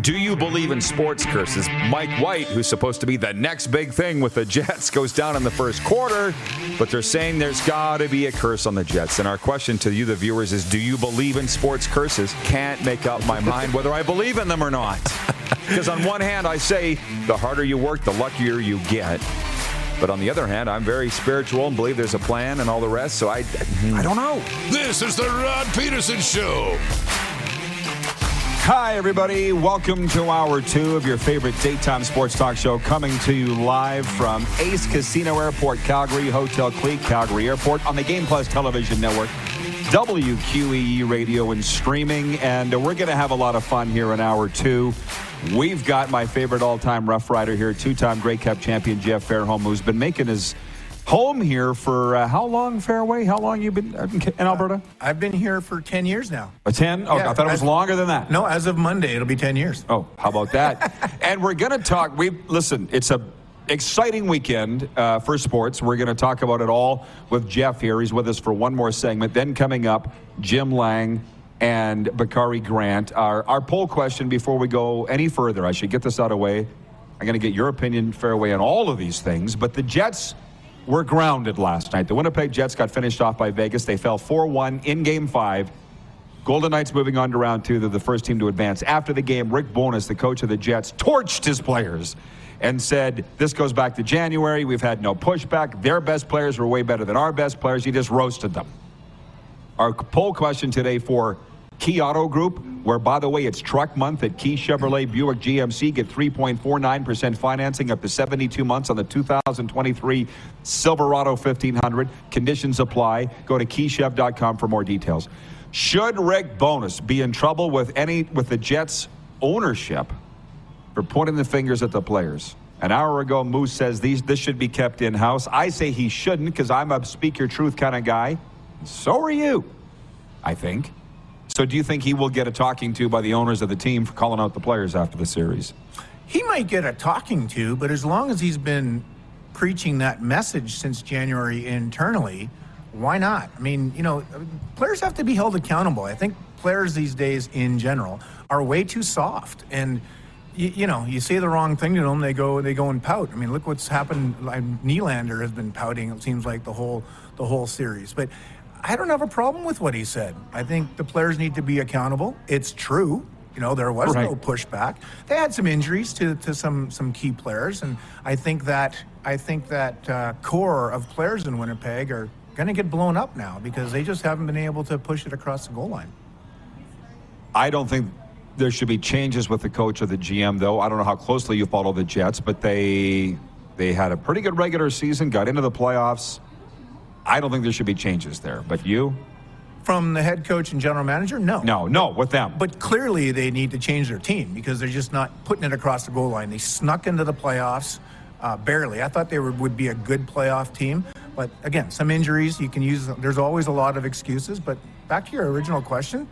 Do you believe in sports curses? Mike White, who's supposed to be the next big thing with the Jets, goes down in the first quarter, but they're saying there's got to be a curse on the Jets. And our question to you, the viewers, is do you believe in sports curses? Can't make up my mind whether I believe in them or not. Because on one hand, I say the harder you work, the luckier you get. But on the other hand, I'm very spiritual and believe there's a plan and all the rest. So I, I hmm. don't know. This is the Rod Pedersen Show. Hi, everybody. Welcome to hour two of your favorite daytime sports talk show, coming to you live from Ace Casino Airport, Calgary, Hotel Clique, Calgary Airport, on the Game Plus Television Network, WQEE Radio, and streaming. And uh, we're going to have a lot of fun here in hour two. We've got my favorite all time Rough Rider here, two time Grey Cup champion Jeff Fairholm, who's been making his home here for uh, how long, Fairway? How long you been in Alberta? I've been here for 10 years now. A 10? Oh, Yeah, I thought it was as- longer than that. No, as of Monday, it'll be 10 years. Oh, how about that? and we're going to talk. We listen. It's a exciting weekend uh, for sports. We're going to talk about it all with Jeff here. He's with us for one more segment. Then coming up, Jim Lang and Bakari Grant. Our our poll question before we go any further. I should get this out of the way. I'm going to get your opinion, Fairway, on all of these things. But the Jets were grounded last night. The Winnipeg Jets got finished off by Vegas. They fell 4-1 in Game Five. Golden Knights moving on to round two. They're the first team to advance. After the game, Rick Bowness, the coach of the Jets, torched his players and said, This goes back to January. We've had no pushback. Their best players were way better than our best players. He just roasted them. Our poll question today for Key Auto Group, where, by the way, it's truck month at Key Chevrolet Buick GMC. Get 3.49% financing up to 72 months on the 2023 Silverado 1500. Conditions apply. Go to keychev.com for more details. Should Rick Bowness be in trouble with any with the Jets ownership for pointing the fingers at the players? An hour ago, Moose says these this should be kept in house. I say he shouldn't because I'm a speak your truth kind of guy. So are you, I think. So do you think he will get a talking to by the owners of the team for calling out the players after the series? He might get a talking to, but as long as he's been preaching that message since January internally, why not? I mean, you know, players have to be held accountable. I think players these days in general are way too soft and you, you know, you say the wrong thing to them, they go they go and pout. I mean, look what's happened. Nylander has been pouting. It seems like the whole the whole series, but I don't have a problem with what he said. I think the players need to be accountable. It's true. You know, there was no pushback. They had some injuries to, to some some key players, and I think that I think that uh, core of players in Winnipeg are going to get blown up now because they just haven't been able to push it across the goal line. I don't think there should be changes with the coach or the GM, though. I don't know how closely you follow the Jets, but they they had a pretty good regular season, got into the playoffs. I don't think there should be changes there. But you? From the head coach and general manager, no. No, no, with them. But clearly, they need to change their team because they're just not putting it across the goal line. They snuck into the playoffs uh, barely. I thought they were, would be a good playoff team, but again, some injuries. You can use. There's always a lot of excuses. But back to your original question,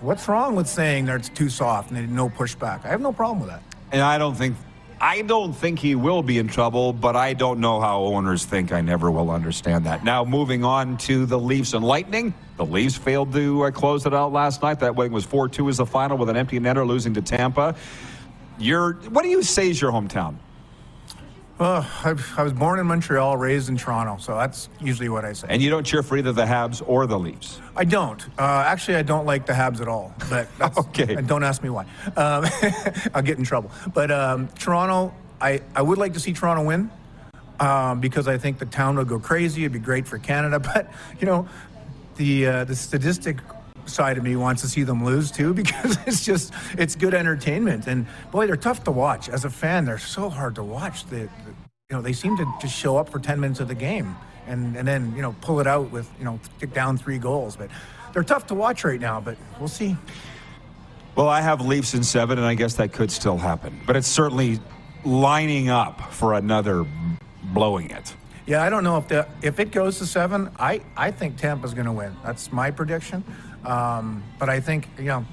what's wrong with saying that it's too soft and no pushback? I have no problem with that. And I don't think I don't think he will be in trouble, but I don't know how owners think. I never will understand that. Now, moving on to the Leafs and Lightning. The Leafs failed to uh, close it out last night. That wedding was 4 2 as the final with an empty netter losing to Tampa. Your, what do you say is your hometown? Uh, I, I was born in Montreal, raised in Toronto, so that's usually what I say. And you don't cheer for either the Habs or the Leafs. I don't. Uh, actually, I don't like the Habs at all. But that's, Okay. And don't ask me why. Um, I'll get in trouble. But um, Toronto, I, I would like to see Toronto win um, because I think the town would go crazy. It'd be great for Canada. But you know, the uh, the statistic side of me wants to see them lose too because it's just it's good entertainment. And boy, they're tough to watch. As a fan, they're so hard to watch. They, you know, they seem to just show up for 10 minutes of the game and, and then, you know, pull it out with, you know, down three goals. But they're tough to watch right now, but we'll see. Well, I have Leafs in seven, and I guess that could still happen. But it's certainly lining up for another blowing it. Yeah, I don't know if the if it goes to seven. I I think Tampa's going to win. That's my prediction. Um, but I think you know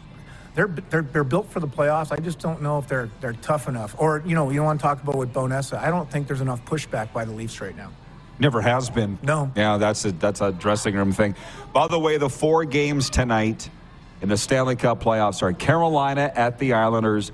they're they're they're built for the playoffs. I just don't know if they're they're tough enough. Or you know you want to talk about with Bonessa. I don't think there's enough pushback by the Leafs right now. Never has been. No. Yeah, that's a that's a dressing room thing. By the way, the four games tonight in the Stanley Cup playoffs are Carolina at the Islanders,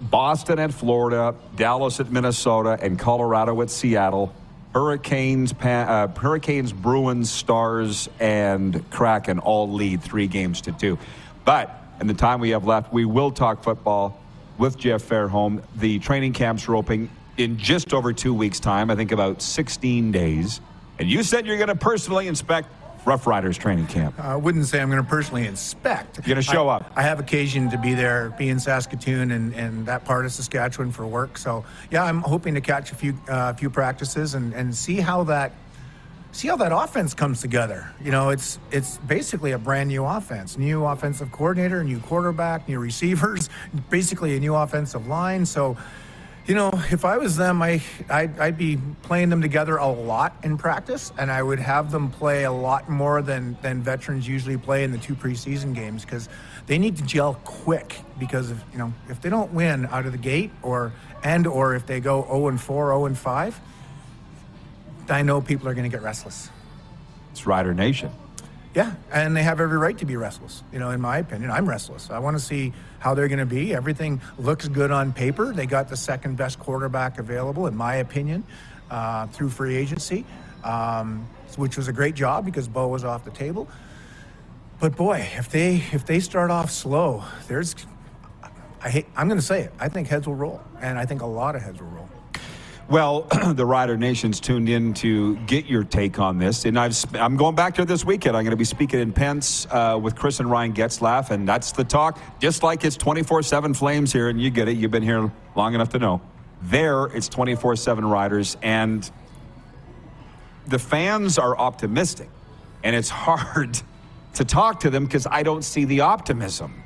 Boston at Florida, Dallas at Minnesota, and Colorado at Seattle. Hurricanes, uh, Hurricanes, Bruins, Stars, and Kraken all lead three games to two. But in the time we have left, we will talk football with Jeff Fairholm. The training camps are opening in just over two weeks' time. I think about 16 days. And you said you're going to personally inspect Rough Riders training camp? I wouldn't say I'm going to personally inspect. You're going to show I, up. I have occasion to be there, be in Saskatoon and, and that part of Saskatchewan for work. So yeah, I'm hoping to catch a few uh, few practices and, and see how that see how that offense comes together. You know, it's it's basically a brand new offense, new offensive coordinator, new quarterback, new receivers, basically a new offensive line. So you know, if I was them, I I'd, I'd, be playing them together a lot in practice, and I would have them play a lot more than than veterans usually play in the two preseason games because they need to gel quick. Because if you know if they don't win out of the gate, or and or if they go 0 and 4, 0 and 5, I know people are going to get restless. It's Rider Nation. Yeah, and they have every right to be restless. You know, in my opinion, I'm restless. I want to see how they're going to be. Everything looks good on paper. They got the second best quarterback available, in my opinion, uh, through free agency, um, which was a great job because Bo was off the table. But boy, if they if they start off slow, there's I hate, I'm going to say it. I think heads will roll, and I think a lot of heads will roll. Well, the Rider Nation's tuned in to get your take on this, and I've I'm going back there this weekend. I'm going to be speaking in Pense uh, with Chris and Ryan Getzlaf, and that's the talk. Just like it's 24/7 Flames here, and you get it. You've been here long enough to know. There, it's 24/7 Riders, and the fans are optimistic, and it's hard to talk to them because I don't see the optimism.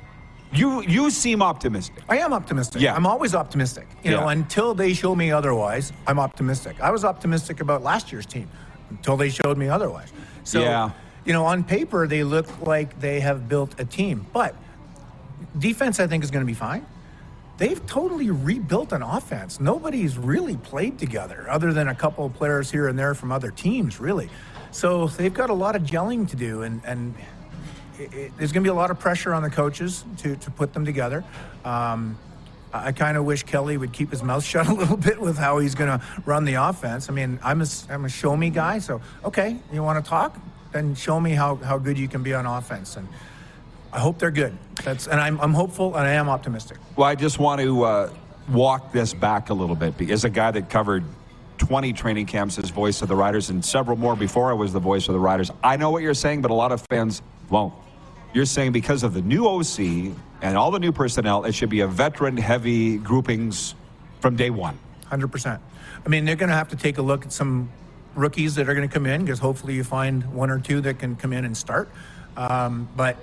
You you seem optimistic. I am optimistic. Yeah. I'm always optimistic. You Yeah. know, until they show me otherwise, I'm optimistic. I was optimistic about last year's team until they showed me otherwise. So, Yeah. you know, on paper they look like they have built a team, but defense I think is going to be fine. They've totally rebuilt an offense. Nobody's really played together other than a couple of players here and there from other teams, really. So they've got a lot of gelling to do, and and it, there's going to be a lot of pressure on the coaches to, to put them together. Um, I, I kind of wish Kelly would keep his mouth shut a little bit with how he's going to run the offense. I mean, I'm a, I'm a show me guy, so okay, you want to talk? Then show me how, how good you can be on offense. And I hope they're good. That's and I'm, I'm hopeful and I am optimistic. Well, I just want to uh, walk this back a little bit. As a guy that covered 20 training camps as voice of the Riders and several more before I was the voice of the Riders, I know what you're saying, but a lot of fans won't. You're saying because of the new OC and all the new personnel, it should be a veteran heavy groupings from day one. 100%. I mean, they're going to have to take a look at some rookies that are going to come in because hopefully you find one or two that can come in and start. Um, but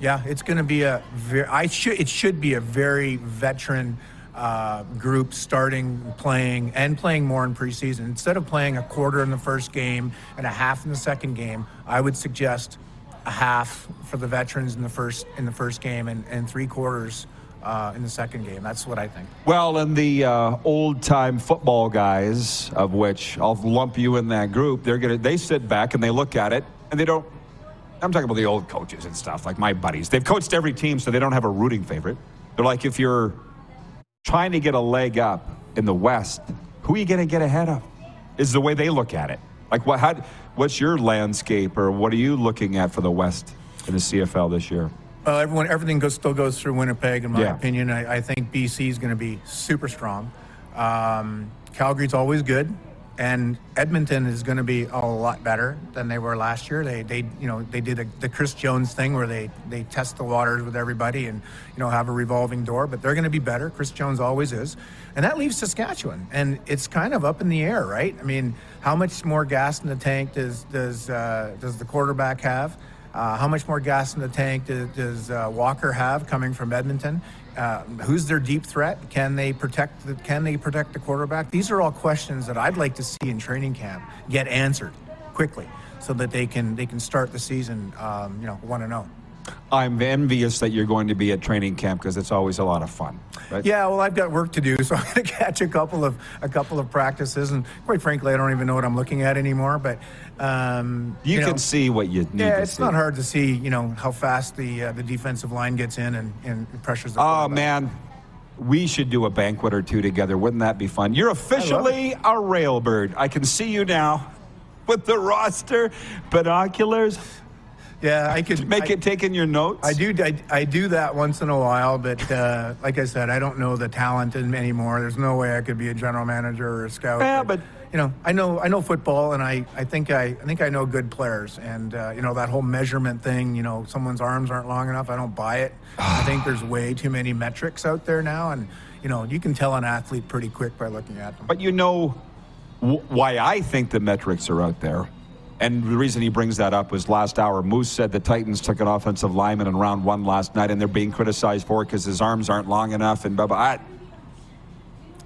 yeah, it's going to be a very, I should, it should be a very veteran uh, group starting, playing, and playing more in preseason. Instead of playing a quarter in the first game and a half in the second game, I would suggest a half for the veterans in the first in the first game and, and three quarters uh, in the second game. That's what I think. Well, and the uh, old time football guys, of which I'll lump you in that group, they're gonna they sit back and they look at it and they don't. I'm talking about the old coaches and stuff, like my buddies. They've coached every team, so they don't have a rooting favorite. They're like, if you're trying to get a leg up in the West, who are you going to get ahead of? Is the way they look at it. Like, what? How, what's your landscape, or what are you looking at for the West in the CFL this year? Well, everyone, everything goes, still goes through Winnipeg, in my Yeah. opinion. I, I think BC is going to be super strong. Um, Calgary's always good, and Edmonton is going to be a lot better than they were last year. They, they, you know, they did a, the Chris Jones thing where they they test the waters with everybody and you know have a revolving door. But they're going to be better. Chris Jones always is, and that leaves Saskatchewan, and it's kind of up in the air, right? I mean, how much more gas in the tank does does uh, does the quarterback have? Uh, how much more gas in the tank does, does uh, Walker have coming from Edmonton? Uh, who's their deep threat? Can they protect? The, can they protect the quarterback? These are all questions that I'd like to see in training camp get answered quickly, so that they can they can start the season, um, you know, one and zero. I'm envious that you're going to be at training camp because it's always a lot of fun. Right? Yeah, well, I've got work to do, so I'm going to catch a couple of a couple of practices, and quite frankly, I don't even know what I'm looking at anymore. But um, you, know, can see what you need. Yeah, it's see. not hard to see, you know, how fast the uh, the defensive line gets in and, and pressures the. Oh man, we should do a banquet or two together. Wouldn't that be fun? You're officially a railbird. I can see you now with the roster, binoculars. Yeah, I could Make I, it taking your notes. I do. I, I do that once in a while, but uh, like I said, I don't know the talent anymore. There's no way I could be a general manager or a scout. Yeah, but- you know, I know I know football, and I, I think I, I think I know good players, and uh, you know that whole measurement thing. You know, someone's arms aren't long enough. I don't buy it. I think there's way too many metrics out there now, and you know you can tell an athlete pretty quick by looking at them. But you know w- why I think the metrics are out there. And the reason he brings that up was last hour. Moose said the Titans took an offensive lineman in round one last night, and they're being criticized for it because his arms aren't long enough. And blah, blah. I,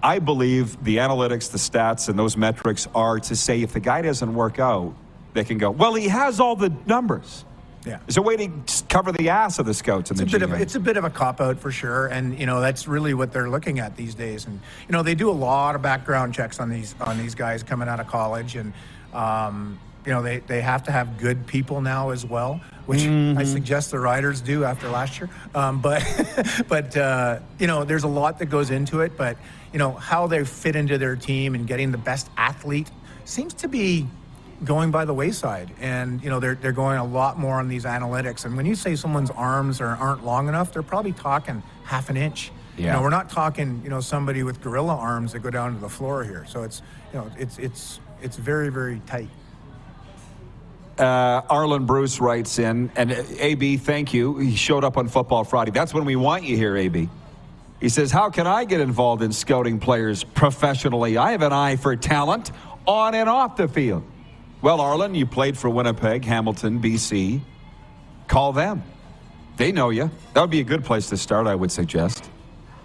I believe the analytics, the stats, and those metrics are to say if the guy doesn't work out, they can go, well, he has all the numbers. Yeah. It's a way to cover the ass of the scouts and It's the a bit of it's a bit of a cop out for sure, and you know that's really what they're looking at these days. And you know they do a lot of background checks on these on these guys coming out of college, and um, you know they, they have to have good people now as well, which I suggest the riders do after last year. Um, but but uh, you know there's a lot that goes into it, but you know how they fit into their team and getting the best athlete seems to be going by the wayside. And you know they're, they're going a lot more on these analytics. And when you say someone's arms are, aren't long enough they're probably talking half an inch. You Yeah. know we're not talking you know somebody with gorilla arms that go down to the floor here. So it's you know it's it's it's very very tight Uh, Arland Bruce writes in, and uh, AB, thank you. He showed up on Football Friday. That's when we want you here, AB. He says, How can I get involved in scouting players professionally? I have an eye for talent on and off the field. Well, Arland, you played for Winnipeg, Hamilton, BC. Call them. They know you. That would be a good place to start, I would suggest.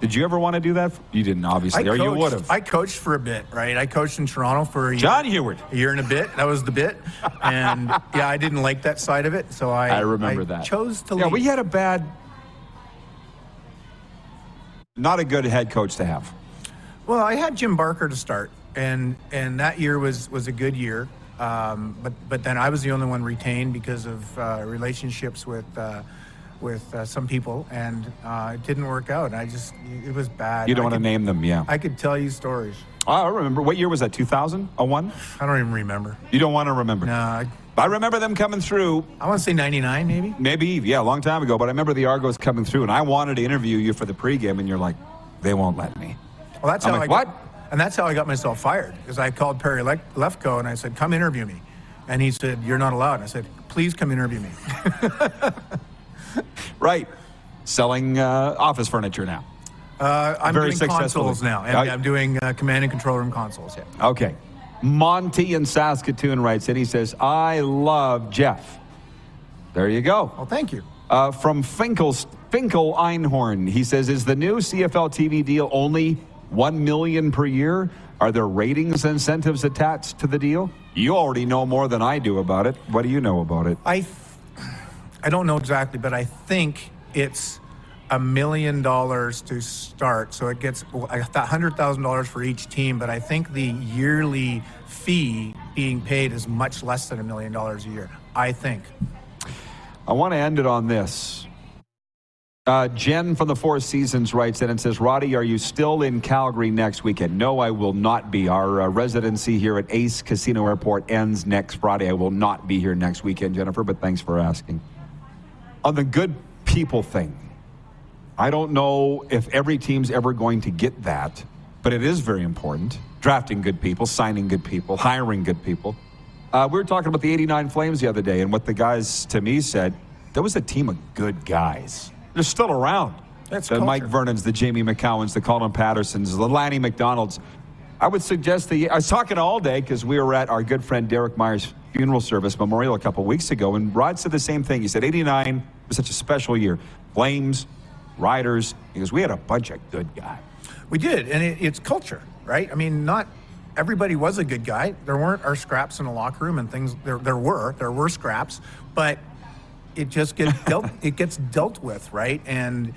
Did you ever want to do that? You didn't, obviously, or you would have. I coached for a bit, right? I coached in Toronto for a year. John Huard. A year and a bit. That was the bit. And yeah, I didn't like that side of it. So I, I remember that. chose to Yeah, leave. we had a bad, not a good head coach to have. Well, I had Jim Barker to start, and and that year was was a good year. Um, but but then I was the only one retained because of uh, relationships with uh, with uh, some people, and uh, it didn't work out. I just it was bad. You don't I want to name them, yeah. I could tell you stories. I remember. What year was that? 2000? A one? I don't even remember. You don't want to remember. No, I, I remember them coming through. I want to say '99, maybe. Maybe, yeah, a long time ago. But I remember the Argos coming through, and I wanted to interview you for the pregame, and you're like, they won't let me. Well, that's I'm how like, I got, "What?" and that's how I got myself fired. Because I called Perry Le- Lefko and I said, "Come interview me," and he said, "You're not allowed." And I said, "Please come interview me." Right. Selling uh, office furniture now. Uh, I'm Very doing consoles now, and I'm doing uh, command and control room consoles. Yeah. Okay. Monty in Saskatoon writes in. He says, I love Jeff. There you go. Well, thank you. Uh, from Finkel, Finkel Einhorn, he says, "Is the new CFL TV deal only one million per year? Are there ratings incentives attached to the deal? You already know more than I do about it. What do you know about it? I, I don't know exactly, but I think it's a million dollars to start. So it gets a hundred thousand dollars for each team. But I think the yearly fee being paid is much less than a million dollars a year. I think. I want to end it on this. Uh, Jen from the Four Seasons writes in and says, Roddy, are you still in Calgary next weekend? No, I will not be. Our uh, residency here at Ace Casino Airport ends next Friday. I will not be here next weekend, Jennifer, but thanks for asking. On the good people thing, I don't know if every team's ever going to get that, but it is very important. Drafting good people, signing good people, hiring good people. Uh, we were talking about the 89 Flames the other day, and what the guys to me said, there was a team of good guys. They're still around. That's the Mike. Vernons, the Jamie Macouns, the Colin Pattersons, the Lanny McDonalds. I would suggest the. I was talking all day because we were at our good friend Derek Myers' funeral service memorial a couple weeks ago, and Rod said the same thing. He said 89 was such a special year. Flames, Riders, because we had a bunch of good guys. We did, and it, it's culture, right? I mean, not everybody was a good guy. There weren't our scraps in the locker room and things. There, there were, there were scraps, but it just gets dealt. it gets dealt with, right? And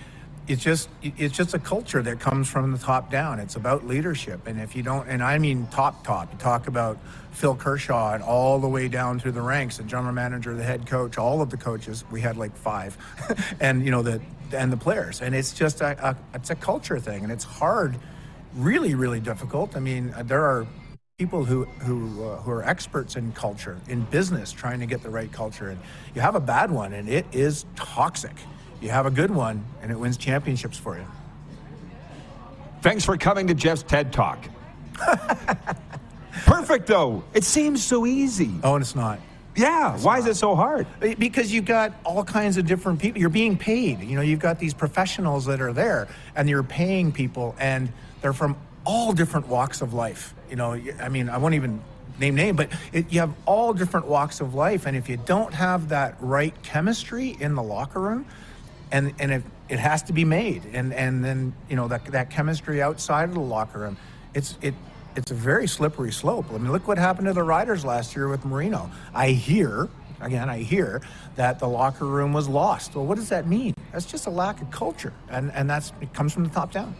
it's just it's just a culture that comes from the top down. It's about leadership, and if you don't, and I mean top top, you talk about Phil Kershaw and all the way down through the ranks, the general manager, the head coach, all of the coaches. We had like five, and you know the and the players, and it's just a, a it's a culture thing, and it's hard, really really difficult. I mean, there are people who who uh, who are experts in culture in business trying to get the right culture. And you have a bad one and it is toxic you have a good one, and it wins championships for you. Thanks for coming to Jeff's TED Talk. Perfect, though. It seems so easy. Oh, and it's not. Yeah. It's Why not. is it so hard? Uh, because you've got all kinds of different people. You're being paid. You know, you've got these professionals that are there, and you're paying people, and they're from all different walks of life. You know, I mean, I won't even name name, but it, you have all different walks of life, and if you don't have that right chemistry in the locker room, and and it, it has to be made. And and then you know that that chemistry outside of the locker room it's it it's a very slippery slope. I mean look what happened to the riders last year with marino. I hear again i hear that the locker room was lost. Well what does that mean? That's just a lack of culture. And and that's it comes from the top down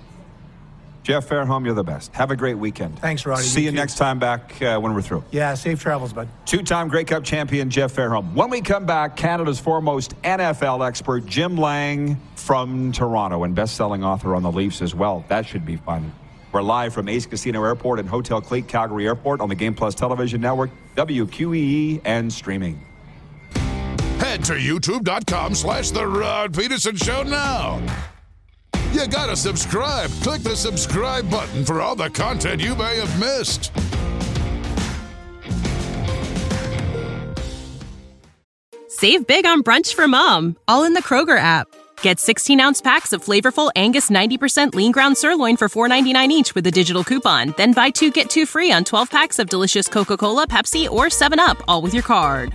Jeff Fairholm, you're the best. Have a great weekend. Thanks, Roddy. See you, you next time back uh, when we're through. Yeah, safe travels, bud. Two time Grey Cup champion Jeff Fairholm. When we come back, Canada's foremost NFL expert, Jim Lang from Toronto, and best selling author on the Leafs as well. That should be fun. We're live from Ace Casino Airport and Hotel Clique Calgary Airport on the Game Plus Television Network, WQEE, and streaming. Head to youtube.com slash The Rod Pedersen Show now. You gotta subscribe. Click the subscribe button for all the content you may have missed. Save big on brunch for mom, all in the Kroger app. Get 16 ounce packs of flavorful Angus 90% lean ground sirloin for $4.99 each with a digital coupon. Then buy two get two free on 12 packs of delicious Coca Cola, Pepsi, or 7UP, all with your card.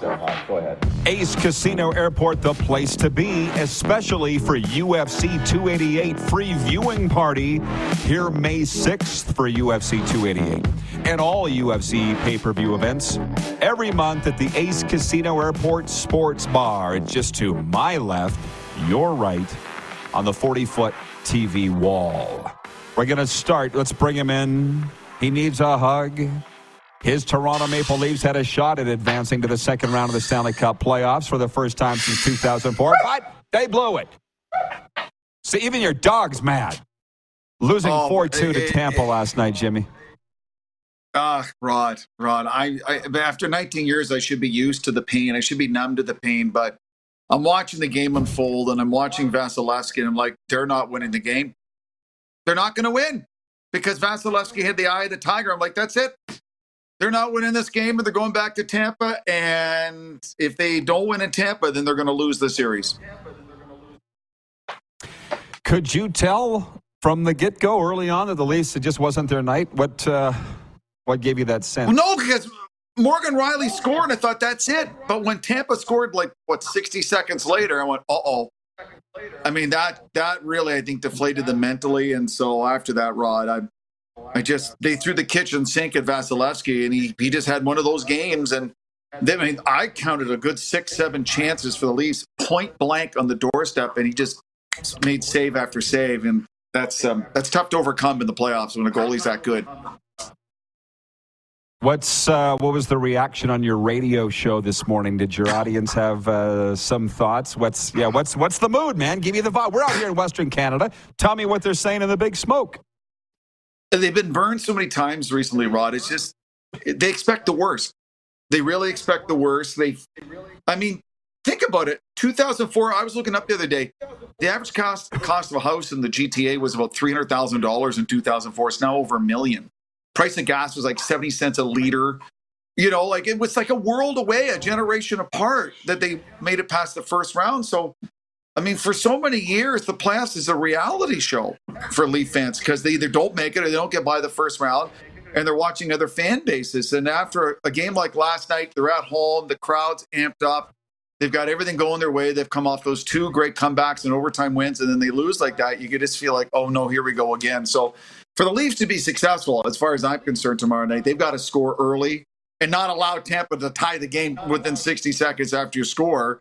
So hot. Go ahead. Ace Casino Airport, the place to be, especially for UFC 288 free viewing party here May 6th for UFC 288 and all UFC pay per view events every month at the Ace Casino Airport Sports Bar. Just to my left, your right, on the 40 foot TV wall. We're going to start. Let's bring him in. He needs a hug. His Toronto Maple Leafs had a shot at advancing to the second round of the Stanley Cup playoffs for the first time since 2004, but they blew it. See, even your dog's mad. Losing oh, 4 2 to Tampa last night, Jimmy. Ah, uh, Rod, Rod. I, I after 19 years, I should be used to the pain. I should be numb to the pain. But I'm watching the game unfold, and I'm watching Vasilevskiy, and I'm like, they're not winning the game. They're not going to win because Vasilevskiy hit the eye of the tiger. I'm like, that's it they're not winning this game, but they're going back to Tampa. And if they don't win in Tampa, then they're going to lose the series. Could you tell from the get go early on that the Leafs it just wasn't their night? What uh, what gave you that sense? Well, no, because Morgan Rielly scored, and I thought that's it. But when Tampa scored, like what sixty seconds later, I went, "Uh oh." I mean that that really I think deflated them mentally, and so after that, Rod, I I just they threw the kitchen sink at Vasilevskiy, and he he just had one of those games, and They, I mean, I counted a good six, seven chances for the Leafs, point blank on the doorstep, and he just made save after save, and that's um, that's tough to overcome in the playoffs when a goalie's that good. What's uh, what was the reaction on your radio show this morning? Did your audience have uh, some thoughts? What's yeah? What's what's the mood, man? Give me the vibe. We're out here in Western Canada. Tell me what they're saying in the big smoke. They've been burned so many times recently, Rod. It's just they expect the worst. They really expect the worst. They, I mean, think about it. 2004. I was looking up the other day. The average cost cost of a house in the GTA was about three hundred thousand dollars in 2004. It's now over a million price of gas was like 70 cents a liter. You know, like it was like a world away, a generation apart that they made it past the first round. So, I mean, for so many years, the playoffs is a reality show for Leaf fans because they either don't make it or they don't get by the first round and they're watching other fan bases. And after a game like last night, they're at home, the crowd's amped up. They've got everything going their way. They've come off those two great comebacks and overtime wins, and then they lose like that. You could just feel like, oh no, here we go again. So for the Leafs to be successful, as far as I'm concerned, tomorrow night, they've got to score early and not allow Tampa to tie the game within 60 seconds after you score.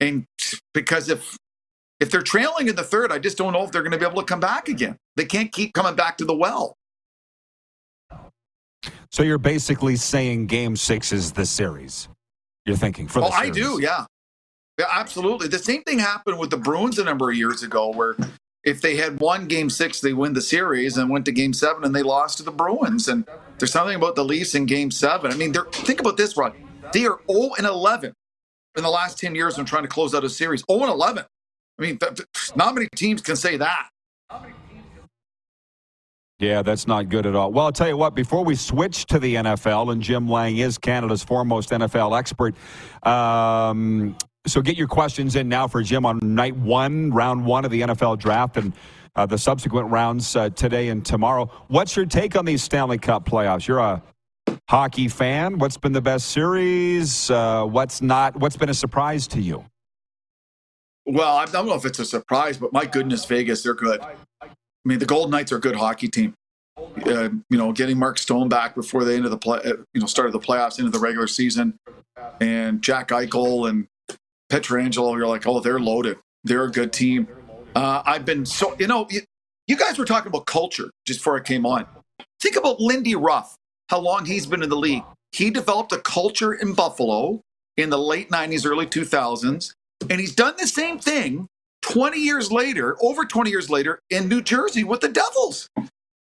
And because if if they're trailing in the third, I just don't know if they're going to be able to come back again. They can't keep coming back to the well. So you're basically saying Game Six is the series. You're thinking for the. Oh, series. I do, yeah. Yeah, absolutely. The same thing happened with the Bruins a number of years ago, where if they had won game six, they win the series and went to game seven and they lost to the Bruins. And there's something about the Leafs in game seven. I mean, they're, think about this, Rod. They are 0 and 11 in the last 10 years when trying to close out a series. 0 and 11. I mean, th- th- not many teams can say that. Yeah, that's not good at all. Well, I'll tell you what, before we switch to the NFL, and Jim Lang is Canada's foremost NFL expert, um, so get your questions in now for Jim on night one, round one of the NFL draft, and uh, the subsequent rounds uh, today and tomorrow. What's your take on these Stanley Cup playoffs? You're a hockey fan. What's been the best series? Uh, what's not? What's been a surprise to you? Well, I don't know if it's a surprise, but my goodness, Vegas, they're good. I mean, the Golden Knights are a good hockey team. Uh, you know, getting Mark Stone back before the end of the play, uh, you know, started the playoffs into the regular season, and Jack Eichel and Pietrangelo, you're like, oh, they're loaded. They're a good team. Uh, I've been so, you know, you, you guys were talking about culture just before I came on. Think about Lindy Ruff, how long he's been in the league. He developed a culture in Buffalo in the late 90s, early 2000s, and he's done the same thing 20 years later, over 20 years later, in New Jersey with the Devils.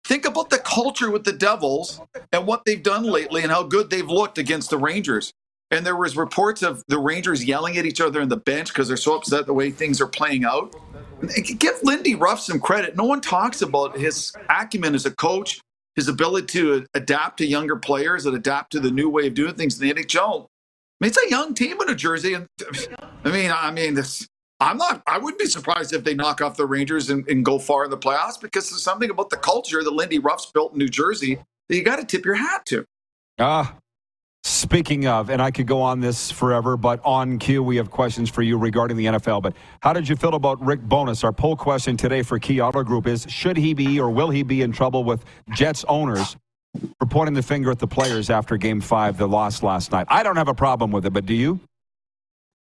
Think about the culture with the Devils and what they've done lately and how good they've looked against the Rangers. And there was reports of the Rangers yelling at each other in the bench because they're so upset the way things are playing out. Give Lindy Ruff some credit. No one talks about his acumen as a coach, his ability to adapt to younger players and adapt to the new way of doing things in the NHL. Mean, it's a young team in New Jersey, and I mean, I mean, this. I'm not. I wouldn't be surprised if they knock off the Rangers and, and go far in the playoffs because there's something about the culture that Lindy Ruff's built in New Jersey that you got to tip your hat to. Ah, Speaking of, and I could go on this forever, but on cue, we have questions for you regarding the NFL. But how did you feel about Rick Bowness? Our poll question today for Key Auto Group is Should he be or will he be in trouble with Jets owners for pointing the finger at the players after game five, the loss last night? I don't have a problem with it, but do you?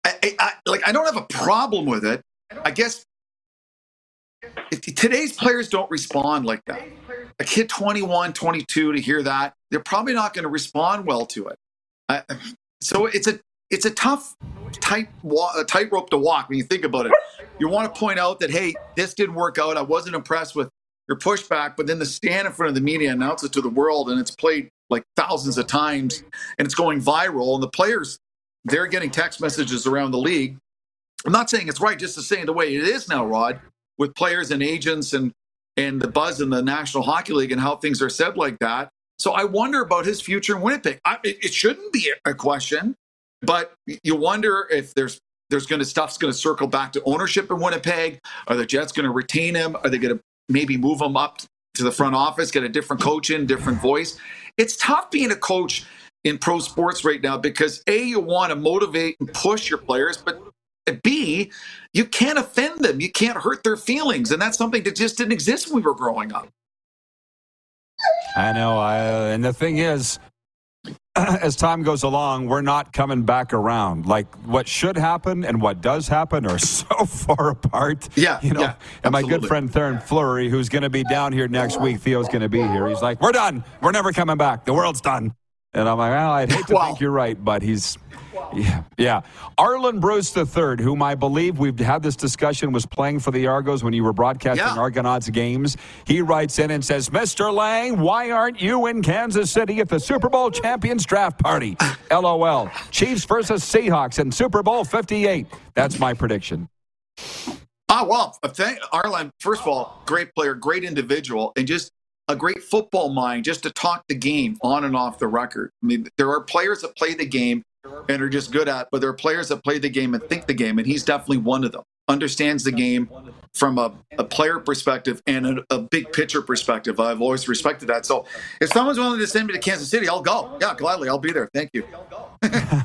I, I, like, I don't have a problem with it. I guess today's players don't respond like that. A kid 21, 22 to hear that, they're probably not going to respond well to it so it's a it's a tough tight tightrope to walk when you think about it. You want to point out that hey, this didn't work out. I wasn't impressed with your pushback, but then the stand in front of the media announce it to the world, and it's played like thousands of times, and it's going viral. And the players, they're getting text messages around the league. I'm not saying it's right, just to saying the way it is now, Rod, with players and agents and and the buzz in the National Hockey League and how things are said like that. So I wonder about his future in Winnipeg. I, it, it, shouldn't be a question, but you wonder if there's there's going to stuff's going to circle back to ownership in Winnipeg. Are the Jets going to retain him? Are they going to maybe move him up to the front office, get a different coach in, different voice? It's tough being a coach in pro sports right now because a you want to motivate and push your players, but B, you can't offend them. You can't hurt their feelings. And that's something that just didn't exist when we were growing up. I know. I, and the thing is, as time goes along, we're not coming back around. Like what should happen and what does happen are so far apart. Yeah, you know. yeah, and my good friend Theoren Fleury, who's going to be down here next week, Theo's going to be here. He's like, "We're done. We're never coming back. The world's done." And I'm like, "Well, I'd hate to Wow. think you're right, but he's." Yeah, yeah. Arland Bruce III, whom I believe we've had this discussion, was playing for the Argos when you were broadcasting Yeah. Argonauts games. He writes in and says, Mr. Lang, why aren't you in Kansas City at the Super Bowl champions draft party? LOL. Chiefs versus Seahawks in Super Bowl 58. That's my prediction. Ah, well, thank Arland. First of all, great player, great individual, and just a great football mind. Just to talk the game on and off the record. I mean, there are players that play the game and are just good at, but there are players that play the game and think the game, and he's definitely one of them. Understands the game from a, a player perspective and a, a big picture perspective. I've always respected that. So, if someone's willing to send me to Kansas City, I'll go. Yeah, gladly, I'll be there. Thank you.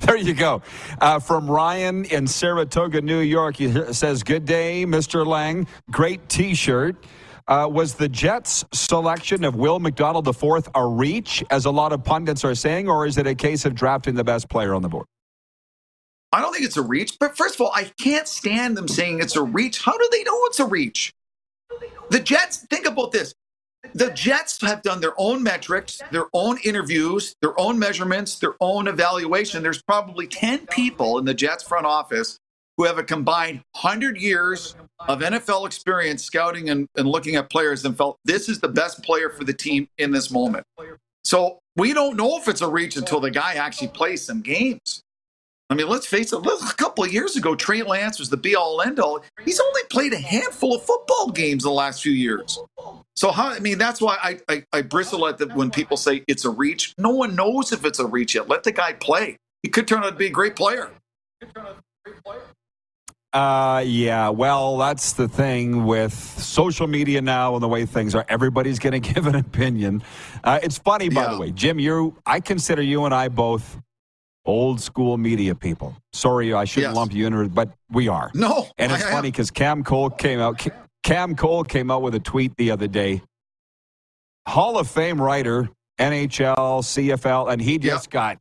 There you go. Uh, from Ryan in Saratoga, New York, he says, Good day, Mr. Lang. Great t shirt. Uh, was the Jets' selection of Will McDonald IV a reach, as a lot of pundits are saying, or is it a case of drafting the best player on the board? I don't think it's a reach. But first of all, I can't stand them saying it's a reach. How do they know it's a reach? The Jets, think about this. The Jets have done their own metrics, their own interviews, their own measurements, their own evaluation. There's probably 10 people in the Jets front office who have a combined 100 years of NFL experience scouting and, and looking at players and felt this is the best player for the team in this moment. So we don't know if it's a reach until the guy actually plays some games. I mean, let's face it. A couple of years ago, Trey Lance was the be all end all. He's only played a handful of football games the last few years. So, how? I mean, that's why I, I, I bristle at when people say it's a reach. No one knows if it's a reach yet. Let the guy play. He could turn out to be a great player. Uh, yeah. Well, that's the thing with social media now and the way things are. Everybody's going to give an opinion. Uh, it's funny, by Yeah. the way, Jim. You, I consider you and I both old school media people. Sorry, I shouldn't Yes. lump you in, but we are. No, And it's I funny because Cam Cole came out. Cam Cole came out with a tweet the other day. Hall of Fame writer, NHL, CFL, and he just got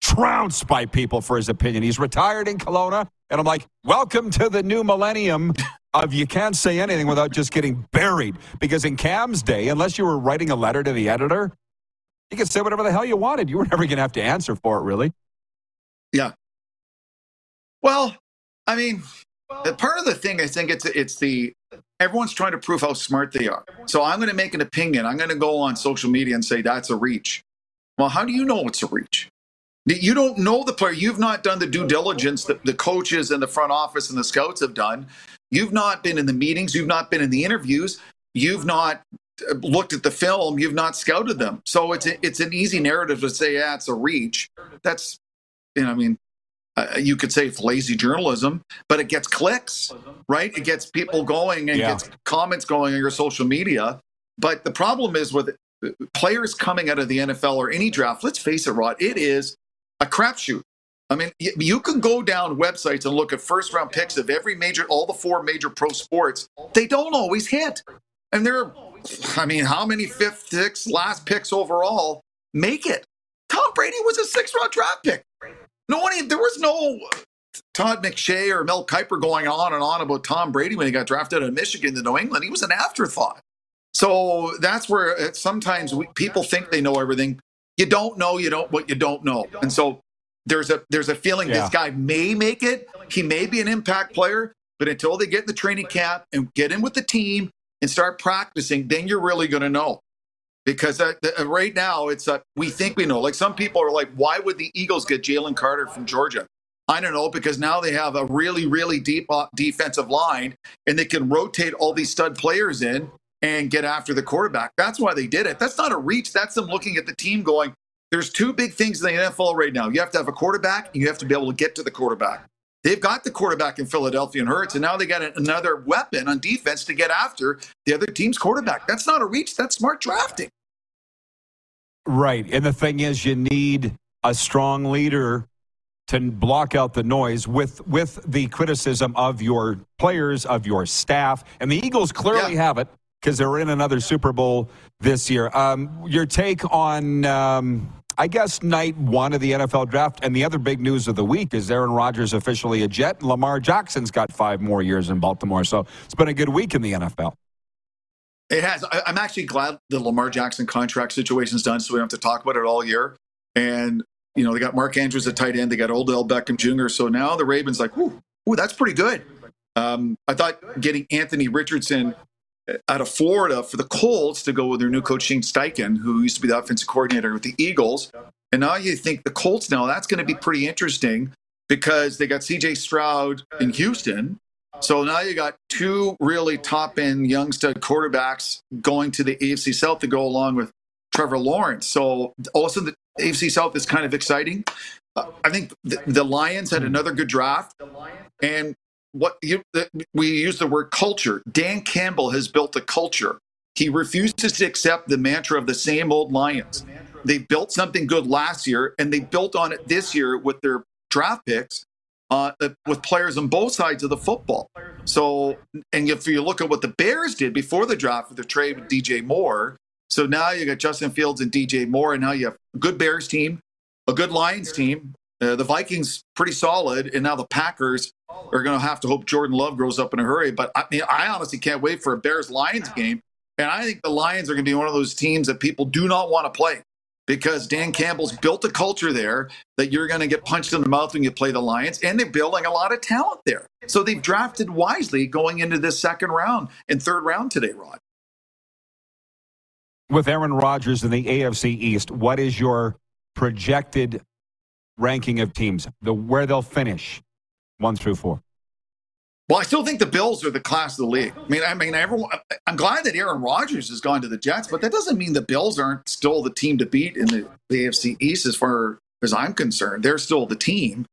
trounced by people for his opinion. He's retired in Kelowna, and I'm like, welcome to the new millennium of you can't say anything without just getting buried. Because in Cam's day, unless you were writing a letter to the editor, you could say whatever the hell you wanted. You were never going to have to answer for it, really. Yeah. Well, I mean, part of the thing I think it's it's the everyone's trying to prove how smart they are. So I'm going to make an opinion. I'm going to go on social media and say that's a reach. Well, how do you know it's a reach? You don't know the player. You've not done the due diligence that the coaches and the front office and the scouts have done. You've not been in the meetings. You've not been in the interviews. You've not uh, looked at the film. You've not scouted them. So it's a, it's an easy narrative to say, yeah, it's a reach. That's, you know, I mean, uh, you could say it's lazy journalism, but it gets clicks, right? It gets people going and Yeah. gets comments going on your social media. But the problem is with players coming out of the NFL or any draft, let's face it, Rod, it is a crapshoot. I mean, you can go down websites and look at first round picks of every major, all the four major pro sports. They don't always hit. And there, are, I mean, how many fifth, sixth, last picks overall make it? Tom Brady was a six round draft pick. No one, there was no Todd McShay or Mel Kiper going on and on about Tom Brady when he got drafted out of Michigan to New England. He was an afterthought. So that's where uh, sometimes we, people think they know everything. You don't know you don't what you don't know, and so there's a there's a feeling Yeah. this guy may make it. He may be an impact player, but until they get in the training camp and get in with the team and start practicing, then you're really going to know. Because uh, the, uh, right now it's uh, we think we know. Like some people are like, why would the Eagles get Jalen Carter from Georgia? I don't know because now they have a really really deep uh, defensive line and they can rotate all these stud players in and get after the quarterback. That's why they did it. That's not a reach. That's them looking at the team going, there's two big things in the NFL right now. You have to have a quarterback and you have to be able to get to the quarterback. They've got the quarterback in Philadelphia and Hurts, and now they got another weapon on defense to get after the other team's quarterback. That's not a reach. That's smart drafting. Right. And the thing is, you need a strong leader to block out the noise with with the criticism of your players, of your staff. And the Eagles clearly Yeah. have it. Because they're in another Super Bowl this year. Um, your take on, um, I guess, night one of the NFL draft, and the other big news of the week is Aaron Rodgers officially a Jet. Lamar Jackson's got five more years in Baltimore, so it's been a good week in the NFL. It has. I, am actually glad the Lamar Jackson contract situation is done, so we don't have to talk about it all year. And you know, they got Mark Andrews at tight end, they got Old Odell Beckham Jr. So now the Ravens like, ooh, ooh, that's pretty good. Um, I thought getting Anthony Richardson out of Florida for the Colts to go with their new coach Shane Steichen, who used to be the offensive coordinator with the Eagles, and now you think the Colts now that's going to be pretty interesting because they got C.J. Stroud in Houston, so now you got two really top end young stud quarterbacks going to the AFC South to go along with Trevor Lawrence. So also the AFC South is kind of exciting. I think the, the, Lions had another good draft, and what you, we use the word culture. Dan Campbell has built a culture. He refuses to accept the mantra of the same old Lions. They built something good last year, and they built on it this year with their draft picks uh, with players on both sides of the football. So, and if you look at what the Bears did before the draft with the trade with DJ Moore, so now you got Justin Fields and DJ Moore, and now you have a good Bears team, a good Lions team. Uh, the Vikings pretty solid, and now the Packers are going to have to hope Jordan Love grows up in a hurry. But I mean, I honestly can't wait for a Bears Lions game, and I think the Lions are going to be one of those teams that people do not want to play because Dan Campbell's built a culture there that you're going to get punched in the mouth when you play the Lions, and they're building a lot of talent there. So they've drafted wisely going into this second round and third round today, Rod. With Aaron Rodgers in the AFC East, what is your projected ranking of teams, the where they'll finish, one through four? Well, I still think the Bills are the class of the league. I mean, I mean, everyone. I'm glad that Aaron Rodgers has gone to the Jets, but that doesn't mean the Bills aren't still the team to beat in the, the AFC East, as far as I'm concerned. They're still the team.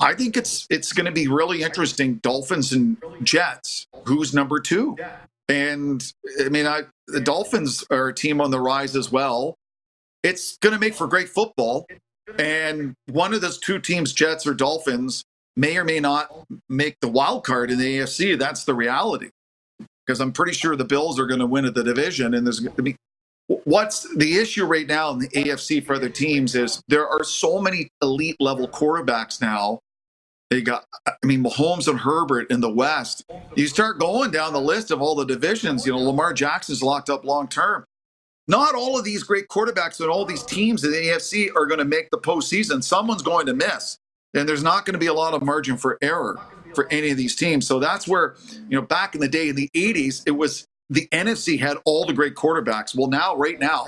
I think it's it's going to be really interesting. Dolphins and Jets. Who's number two? And I mean, I, the Dolphins are a team on the rise as well. It's going to make for great football. And one of those two teams, Jets or Dolphins, may or may not make the wild card in the AFC. That's the reality. Because I'm pretty sure the Bills are going to win at the division, and there's going to be. What's the issue right now in the AFC for other teams is there are so many elite level quarterbacks now. They got, I mean, Mahomes and Herbert in the West. You start going down the list of all the divisions. You know, Lamar Jackson's locked up long term. Not all of these great quarterbacks and all these teams in the AFC are going to make the postseason. Someone's going to miss then there's not going to be a lot of margin for error for any of these teams. So that's where, you know, back in the day in the 80s, it was the NFC had all the great quarterbacks. Well, now, right now,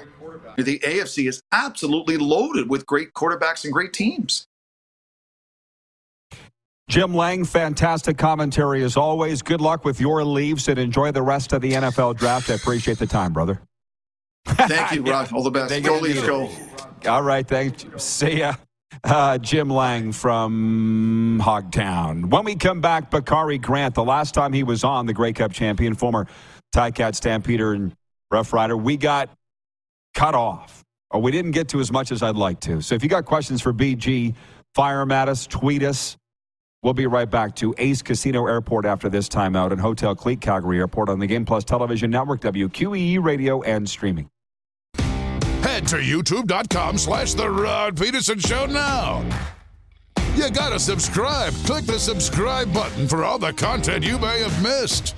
the AFC is absolutely loaded with great quarterbacks and great teams. Jim Lang, fantastic commentary as always. Good luck with your Leafs and enjoy the rest of the NFL draft. I appreciate the time, brother. Thank you, Rod. All the best. Go Leafs, go. All right, thanks. See ya. Uh, Jim Lang from Hogtown. When we come back, Bakari Grant, the last time he was on, the Grey Cup champion, former Cat Stampeder and Rough Rider, we got cut off, or we didn't get to as much as I'd like to. So if you got questions for BG, fire them at us, tweet us. We'll be right back to Ace Casino Airport after this timeout and Hotel Clique Calgary Airport on the Game Plus Television Network, WQEE Radio, and streaming. Head to youtube.com slash The Rod Pedersen Show now. You gotta subscribe. Click the subscribe button for all the content you may have missed.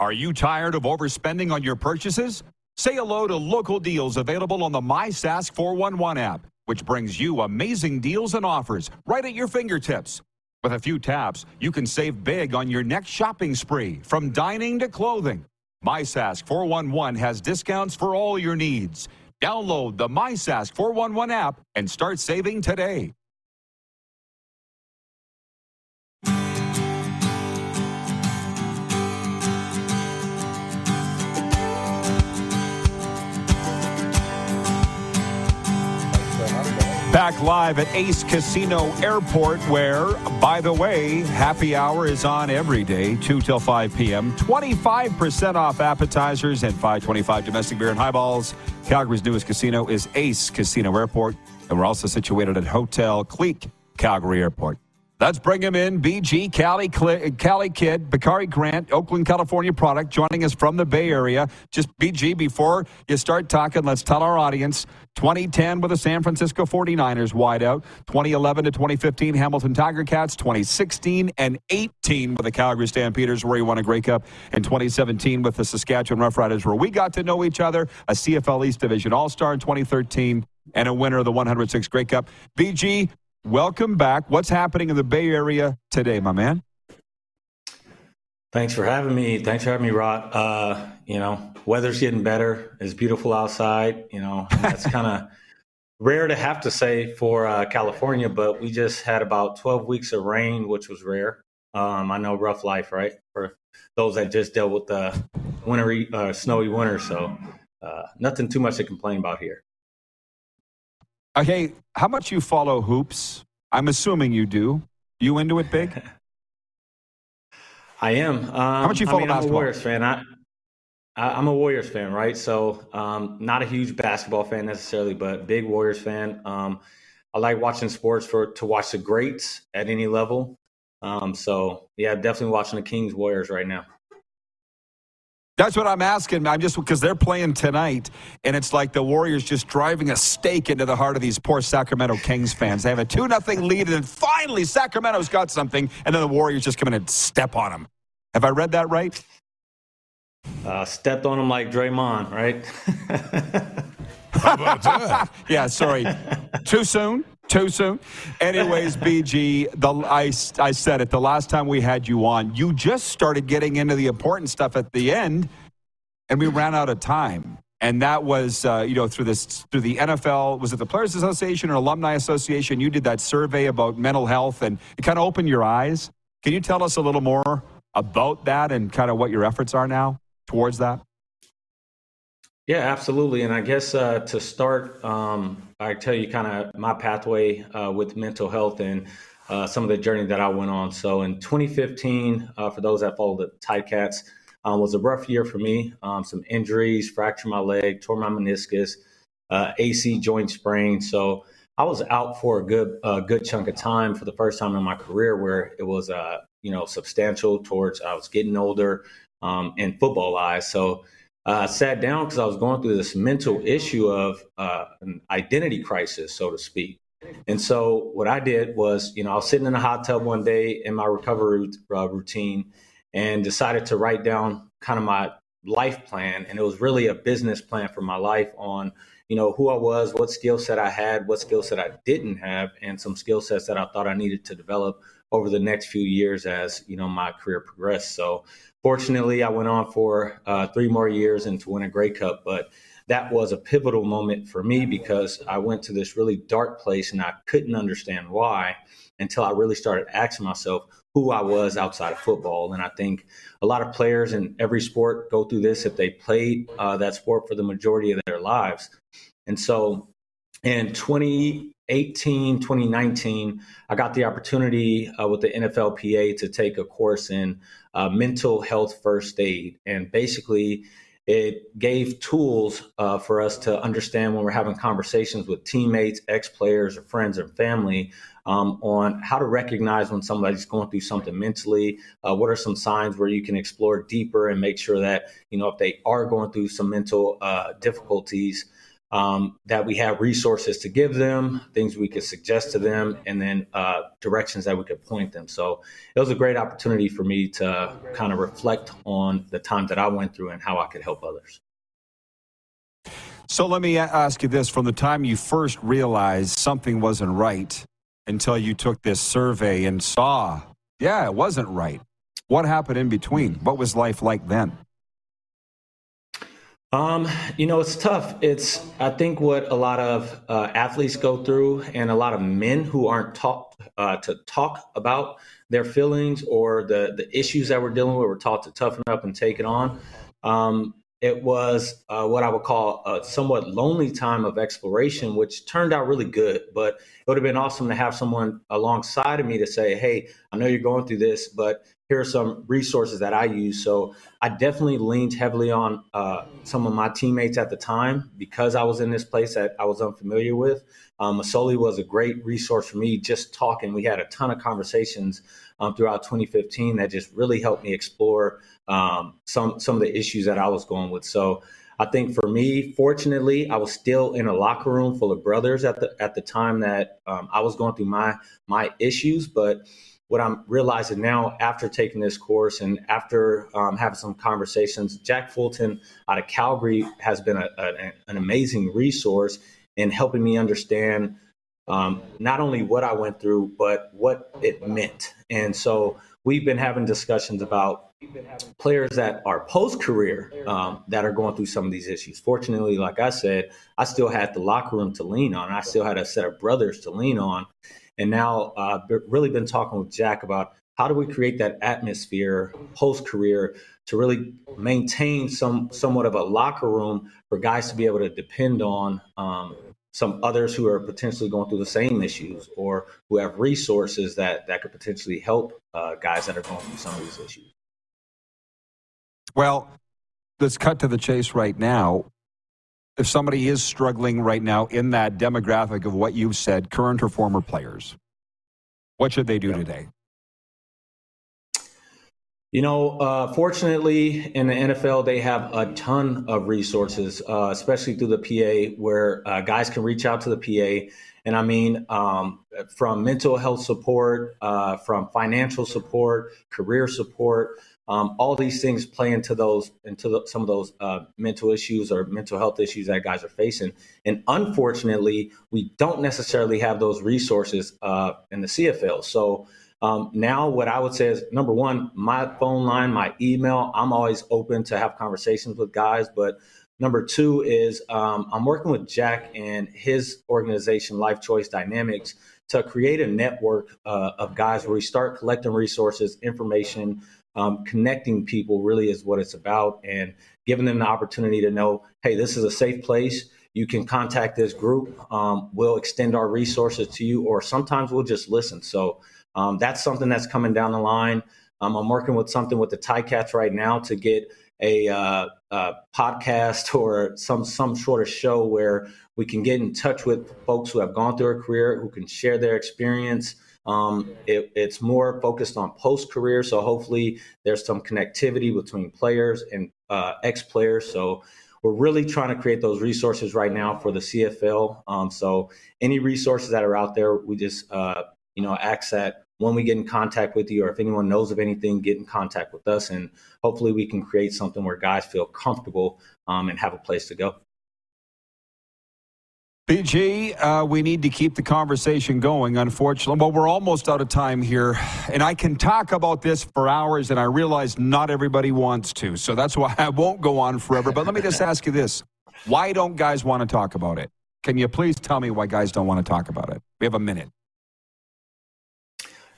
Are you tired of overspending on your purchases? Say hello to local deals available on the MySask 411 app, which brings you amazing deals and offers right at your fingertips. With a few taps, you can save big on your next shopping spree, from dining to clothing. MySask 411 has discounts for all your needs. Download the MySask 411 app and start saving today. Back live at Ace Casino Airport, where, by the way, happy hour is on every day, 2 till 5 p.m. 25% off appetizers and 525 domestic beer and highballs. Calgary's newest casino is Ace Casino Airport, and we're also situated at Hotel Clique, Calgary Airport. Let's bring him in. BG, Cali, Cali Kid, Bakari Grant, Oakland, California product, joining us from the Bay Area. Just BG, before you start talking, let's tell our audience 2010 with the San Francisco 49ers wideout, 2011 to 2015 Hamilton Tiger Cats, 2016 and 18 with the Calgary Stampeders, where he won a Grey Cup, and 2017 with the Saskatchewan Roughriders, where we got to know each other, a CFL East Division All Star in 2013 and a winner of the 106 Grey Cup. BG, welcome back. What's happening in the Bay Area today, my man? Thanks for having me. Thanks for having me, Rod. Uh, you know, weather's getting better. It's beautiful outside. You know, that's kind of rare to have to say for uh, California, but we just had about 12 weeks of rain, which was rare. Um, I know rough life, right? For those that just dealt with the wintry, uh, snowy winter. So uh, nothing too much to complain about here. Okay, how much you follow hoops? I'm assuming you do. You into it big? I am. Um, how much you follow I mean, basketball? I'm a Warriors fan. I, I, am a Warriors fan, right? So, um, not a huge basketball fan necessarily, but big Warriors fan. Um, I like watching sports for to watch the greats at any level. Um, so, yeah, definitely watching the Kings Warriors right now. That's what I'm asking. I'm just because they're playing tonight, and it's like the Warriors just driving a stake into the heart of these poor Sacramento Kings fans. They have a two nothing lead, and then finally Sacramento's got something, and then the Warriors just come in and step on them. Have I read that right? Uh, stepped on them like Draymond, right? How about that? yeah, sorry. Too soon. Too soon. Anyways, BG, the I, I said it the last time we had you on. You just started getting into the important stuff at the end, and we ran out of time. And that was, uh, you know, through this through the NFL. Was it the Players Association or Alumni Association? You did that survey about mental health, and it kind of opened your eyes. Can you tell us a little more about that and kind of what your efforts are now towards that? Yeah, absolutely. And I guess uh, to start, um, I tell you kind of my pathway uh, with mental health and uh, some of the journey that I went on. So in 2015, uh, for those that follow the Ticats, um, was a rough year for me. Um, some injuries, fractured my leg, tore my meniscus, uh, AC joint sprain. So I was out for a good good chunk of time for the first time in my career where it was uh, you know substantial towards I was getting older um, in football eyes. So uh, sat down because I was going through this mental issue of uh, an identity crisis, so to speak. And so what I did was, you know, I was sitting in a hot tub one day in my recovery uh, routine and decided to write down kind of my life plan. And it was really a business plan for my life on, you know, who I was, what skill set I had, what skill set I didn't have, and some skill sets that I thought I needed to develop over the next few years as, you know, my career progressed. So Fortunately, I went on for uh, three more years and to win a Grey Cup, but that was a pivotal moment for me because I went to this really dark place and I couldn't understand why until I really started asking myself who I was outside of football. And I think a lot of players in every sport go through this if they played uh, that sport for the majority of their lives. And so in 2018, 2019, I got the opportunity uh, with the NFLPA to take a course in uh, mental health first aid. And basically, it gave tools uh, for us to understand when we're having conversations with teammates, ex players, or friends or family um, on how to recognize when somebody's going through something mentally. Uh, what are some signs where you can explore deeper and make sure that, you know, if they are going through some mental uh, difficulties, um, that we have resources to give them, things we could suggest to them, and then uh, directions that we could point them. So it was a great opportunity for me to kind of reflect on the time that I went through and how I could help others. So let me ask you this from the time you first realized something wasn't right until you took this survey and saw, yeah, it wasn't right. What happened in between? What was life like then? Um, you know, it's tough. It's I think what a lot of uh, athletes go through, and a lot of men who aren't taught uh, to talk about their feelings or the the issues that we're dealing with. We're taught to toughen up and take it on. Um, it was uh, what I would call a somewhat lonely time of exploration, which turned out really good. But it would have been awesome to have someone alongside of me to say, "Hey, I know you're going through this, but here are some resources that I use. So I definitely leaned heavily on uh, some of my teammates at the time because I was in this place that I was unfamiliar with. Um, Masoli was a great resource for me just talking. We had a ton of conversations um, throughout 2015 that just really helped me explore um, some some of the issues that I was going with. So I think for me, fortunately, I was still in a locker room full of brothers at the at the time that um, I was going through my my issues. But what I'm realizing now after taking this course and after um, having some conversations, Jack Fulton out of Calgary has been a, a, an amazing resource in helping me understand um, not only what I went through, but what it meant. And so we've been having discussions about players that are post career um, that are going through some of these issues. Fortunately, like I said, I still had the locker room to lean on. I still had a set of brothers to lean on. And now uh, really been talking with Jack about how do we create that atmosphere post career to really maintain some somewhat of a locker room for guys to be able to depend on um, some others who are potentially going through the same issues or who have resources that that could potentially help uh, guys that are going through some of these issues. Well, let's cut to the chase right now. If somebody is struggling right now in that demographic of what you've said, current or former players, what should they do today? You know, uh, fortunately, in the NFL, they have a ton of resources, uh, especially through the PA, where uh, guys can reach out to the PA. And I mean, um, from mental health support, uh, from financial support, career support, um, all these things play into those into the, some of those uh, mental issues or mental health issues that guys are facing. And unfortunately, we don't necessarily have those resources uh, in the CFL. So um, now, what I would say is number one, my phone line, my email. I'm always open to have conversations with guys, but Number two is um, I'm working with Jack and his organization, Life Choice Dynamics, to create a network uh, of guys where we start collecting resources, information, um, connecting people really is what it's about and giving them the opportunity to know hey this is a safe place. You can contact this group. Um, we'll extend our resources to you or sometimes we'll just listen. So um, that's something that's coming down the line. Um, i'm working with something with the Ticats right now to get a, uh, a podcast or some some sort of show where we can get in touch with folks who have gone through a career who can share their experience um, it, it's more focused on post career, so hopefully there's some connectivity between players and uh, ex players. So we're really trying to create those resources right now for the CFL. Um, so any resources that are out there, we just uh, you know ask that when we get in contact with you, or if anyone knows of anything, get in contact with us, and hopefully we can create something where guys feel comfortable um, and have a place to go. BG, uh, we need to keep the conversation going, unfortunately. But we're almost out of time here. And I can talk about this for hours, and I realize not everybody wants to. So that's why I won't go on forever. But let me just ask you this why don't guys want to talk about it? Can you please tell me why guys don't want to talk about it? We have a minute.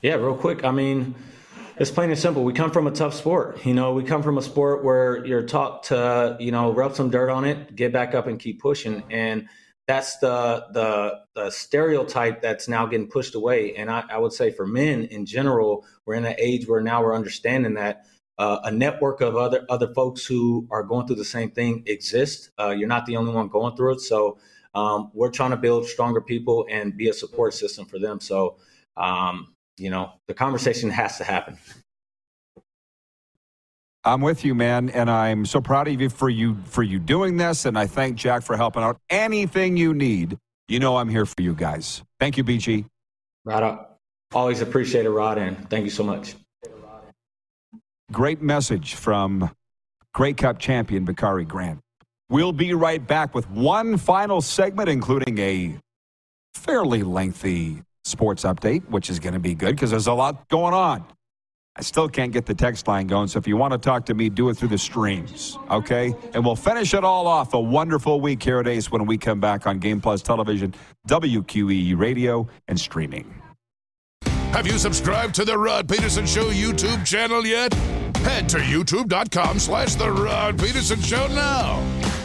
Yeah, real quick. I mean, it's plain and simple. We come from a tough sport. You know, we come from a sport where you're taught to, you know, rub some dirt on it, get back up and keep pushing. And that's the, the, the stereotype that's now getting pushed away. And I, I, would say for men in general, we're in an age where now we're understanding that uh, a network of other other folks who are going through the same thing exists. Uh, you're not the only one going through it. So um, we're trying to build stronger people and be a support system for them. So um, you know, the conversation has to happen. I'm with you, man, and I'm so proud of you for you for you doing this, and I thank Jack for helping out. Anything you need, you know, I'm here for you guys. Thank you, BG. Right up. Always appreciate it, Rod, and thank you so much. Great message from Grey Cup champion Bakari Grant. We'll be right back with one final segment, including a fairly lengthy sports update, which is going to be good because there's a lot going on. I still can't get the text line going, so if you want to talk to me, do it through the streams, okay? And we'll finish it all off. A wonderful week here at Ace when we come back on Game Plus Television, WQEE Radio, and streaming. Have you subscribed to the Rod Pedersen Show YouTube channel yet? Head to youtube.com slash The Rod Pedersen Show now.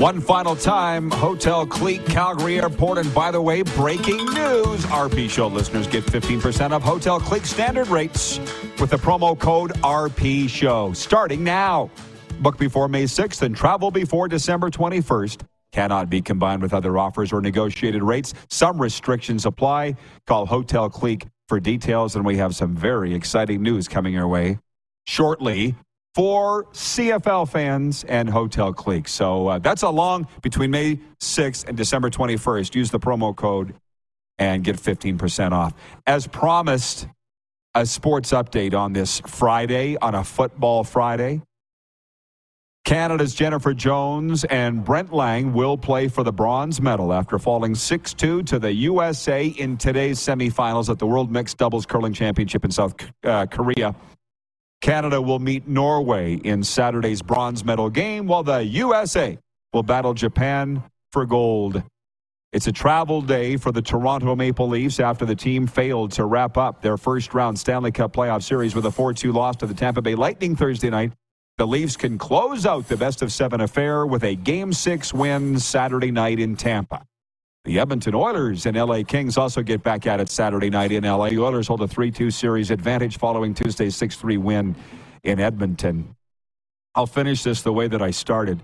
One final time, Hotel Clique, Calgary Airport. And by the way, breaking news RP Show listeners get 15% off Hotel Clique standard rates with the promo code RP Show. Starting now. Book before May 6th and travel before December 21st. Cannot be combined with other offers or negotiated rates. Some restrictions apply. Call Hotel Clique for details. And we have some very exciting news coming your way shortly for CFL fans and Hotel Clique. So uh, that's a long between May 6th and December 21st. Use the promo code and get 15% off. As promised, a sports update on this Friday, on a football Friday. Canada's Jennifer Jones and Brent Laing will play for the bronze medal after falling 6 2 to the USA in today's semifinals at the World Mixed Doubles Curling Championship in South uh, Korea. Canada will meet Norway in Saturday's bronze medal game, while the USA will battle Japan for gold. It's a travel day for the Toronto Maple Leafs after the team failed to wrap up their first round Stanley Cup playoff series with a 4 2 loss to the Tampa Bay Lightning Thursday night. The Leafs can close out the best of seven affair with a game six win Saturday night in Tampa. The Edmonton Oilers and LA Kings also get back at it Saturday night in LA. The Oilers hold a 3 2 series advantage following Tuesday's 6 3 win in Edmonton. I'll finish this the way that I started.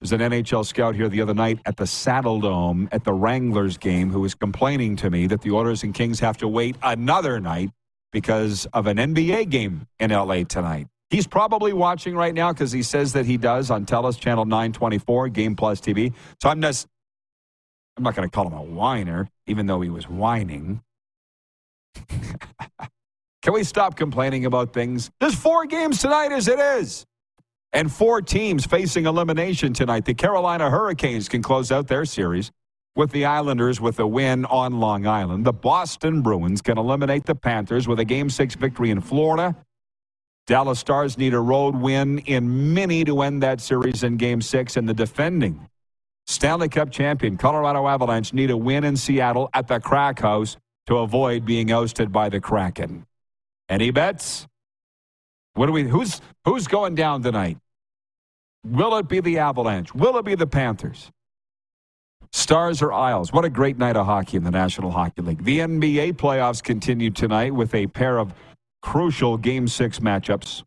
There's an NHL scout here the other night at the Saddledome at the Wranglers game who was complaining to me that the Oilers and Kings have to wait another night because of an NBA game in LA tonight. He's probably watching right now because he says that he does on TELUS Channel 924, Game Plus TV. So I'm just I'm not going to call him a whiner, even though he was whining. Can we stop complaining about things? There's four games tonight as it is. And four teams facing elimination tonight. The Carolina Hurricanes can close out their series with the Islanders with a win on Long Island. The Boston Bruins can eliminate the Panthers with a Game 6 victory in Florida. Dallas Stars need a road win in many to end that series in Game 6. And the defending Stanley Cup champion Colorado Avalanche need a win in Seattle at the Crack House to avoid being ousted by the Kraken. Any bets? What do we who's who's going down tonight? Will it be the Avalanche? Will it be the Panthers? Stars or Isles? What a great night of hockey in the National Hockey League. The NBA playoffs continue tonight with a pair of crucial game 6 matchups.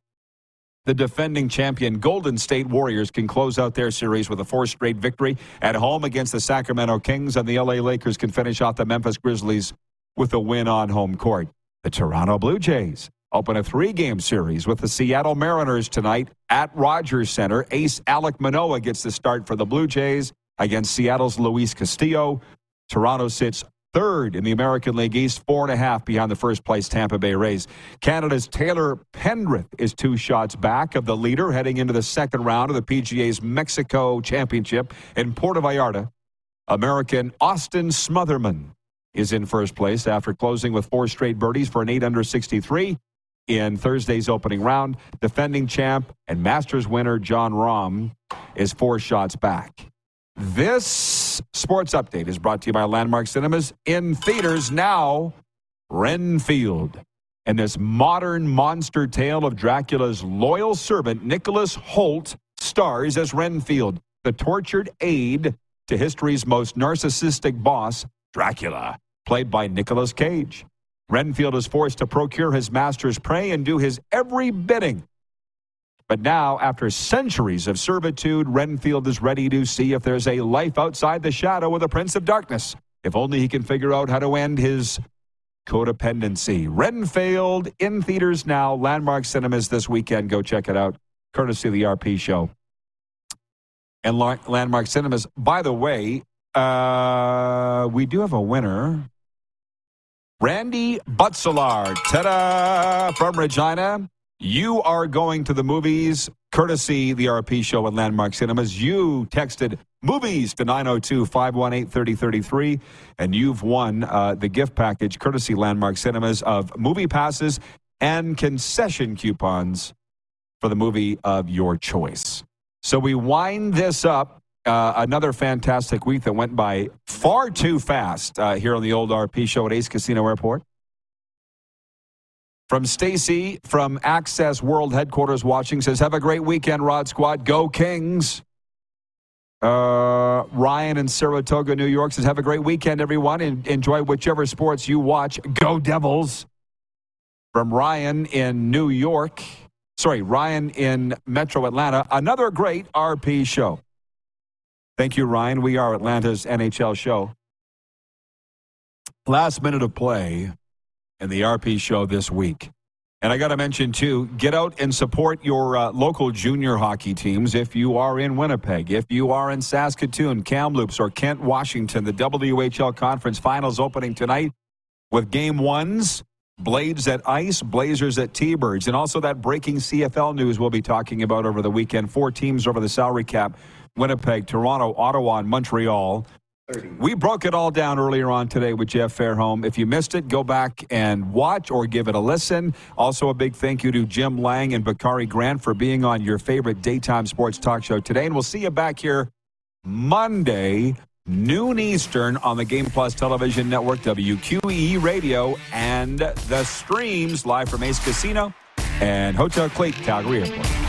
The defending champion Golden State Warriors can close out their series with a four straight victory at home against the Sacramento Kings, and the LA Lakers can finish off the Memphis Grizzlies with a win on home court. The Toronto Blue Jays open a three game series with the Seattle Mariners tonight at Rogers Center. Ace Alek Manoah gets the start for the Blue Jays against Seattle's Luis Castillo. Toronto sits third in the American League East, four and a half behind the first place Tampa Bay Rays. Canada's Taylor Pendrith is two shots back of the leader heading into the second round of the PGA's Mexico Championship in Puerto Vallarta. American Austin Smotherman is in first place after closing with four straight birdies for an 8 under 63 in Thursday's opening round. Defending champ and Masters winner Jon Rahm is four shots back. This sports update is brought to you by Landmark Cinemas in theaters now. Renfield. And this modern monster tale of Dracula's loyal servant, Nicholas Hoult, stars as Renfield, the tortured aide to history's most narcissistic boss, Dracula, played by Nicolas Cage. Renfield is forced to procure his master's prey and do his every bidding but now, after centuries of servitude, Renfield is ready to see if there's a life outside the shadow of the Prince of Darkness. If only he can figure out how to end his codependency. Renfield in theaters now, Landmark Cinemas this weekend. Go check it out, courtesy of the RP show. And Landmark Cinemas, by the way, uh, we do have a winner Randy Butzelar, ta-da, from Regina. You are going to the movies, courtesy the RP show at Landmark Cinemas. You texted movies to 902 518 3033, and you've won uh, the gift package, courtesy Landmark Cinemas, of movie passes and concession coupons for the movie of your choice. So we wind this up. Uh, another fantastic week that went by far too fast uh, here on the old RP show at Ace Casino Airport. From Stacy from Access World Headquarters watching says, Have a great weekend, Rod Squad. Go Kings. Uh, Ryan in Saratoga, New York says, Have a great weekend, everyone. and enjoy whichever sports you watch. Go Devils. From Ryan in New York. Sorry, Ryan in Metro Atlanta. Another great RP show. Thank you, Ryan. We are Atlanta's NHL show. Last minute of play in the RP show this week. And I got to mention, too, get out and support your uh, local junior hockey teams if you are in Winnipeg, if you are in Saskatoon, Kamloops, or Kent, Washington. The WHL Conference Finals opening tonight with game ones. Blades at Ice, Blazers at T-Birds, and also that breaking CFL news we'll be talking about over the weekend. Four teams over the salary cap Winnipeg, Toronto, Ottawa, and Montreal. We broke it all down earlier on today with Jeff Fairholm. If you missed it, go back and watch or give it a listen. Also, a big thank you to Jim Lang and Bakari Grant for being on your favorite daytime sports talk show today. And we'll see you back here Monday, noon Eastern, on the Game Plus Television Network, WQEE Radio, and the streams live from Ace Casino and Hotel Clique, Calgary Airport.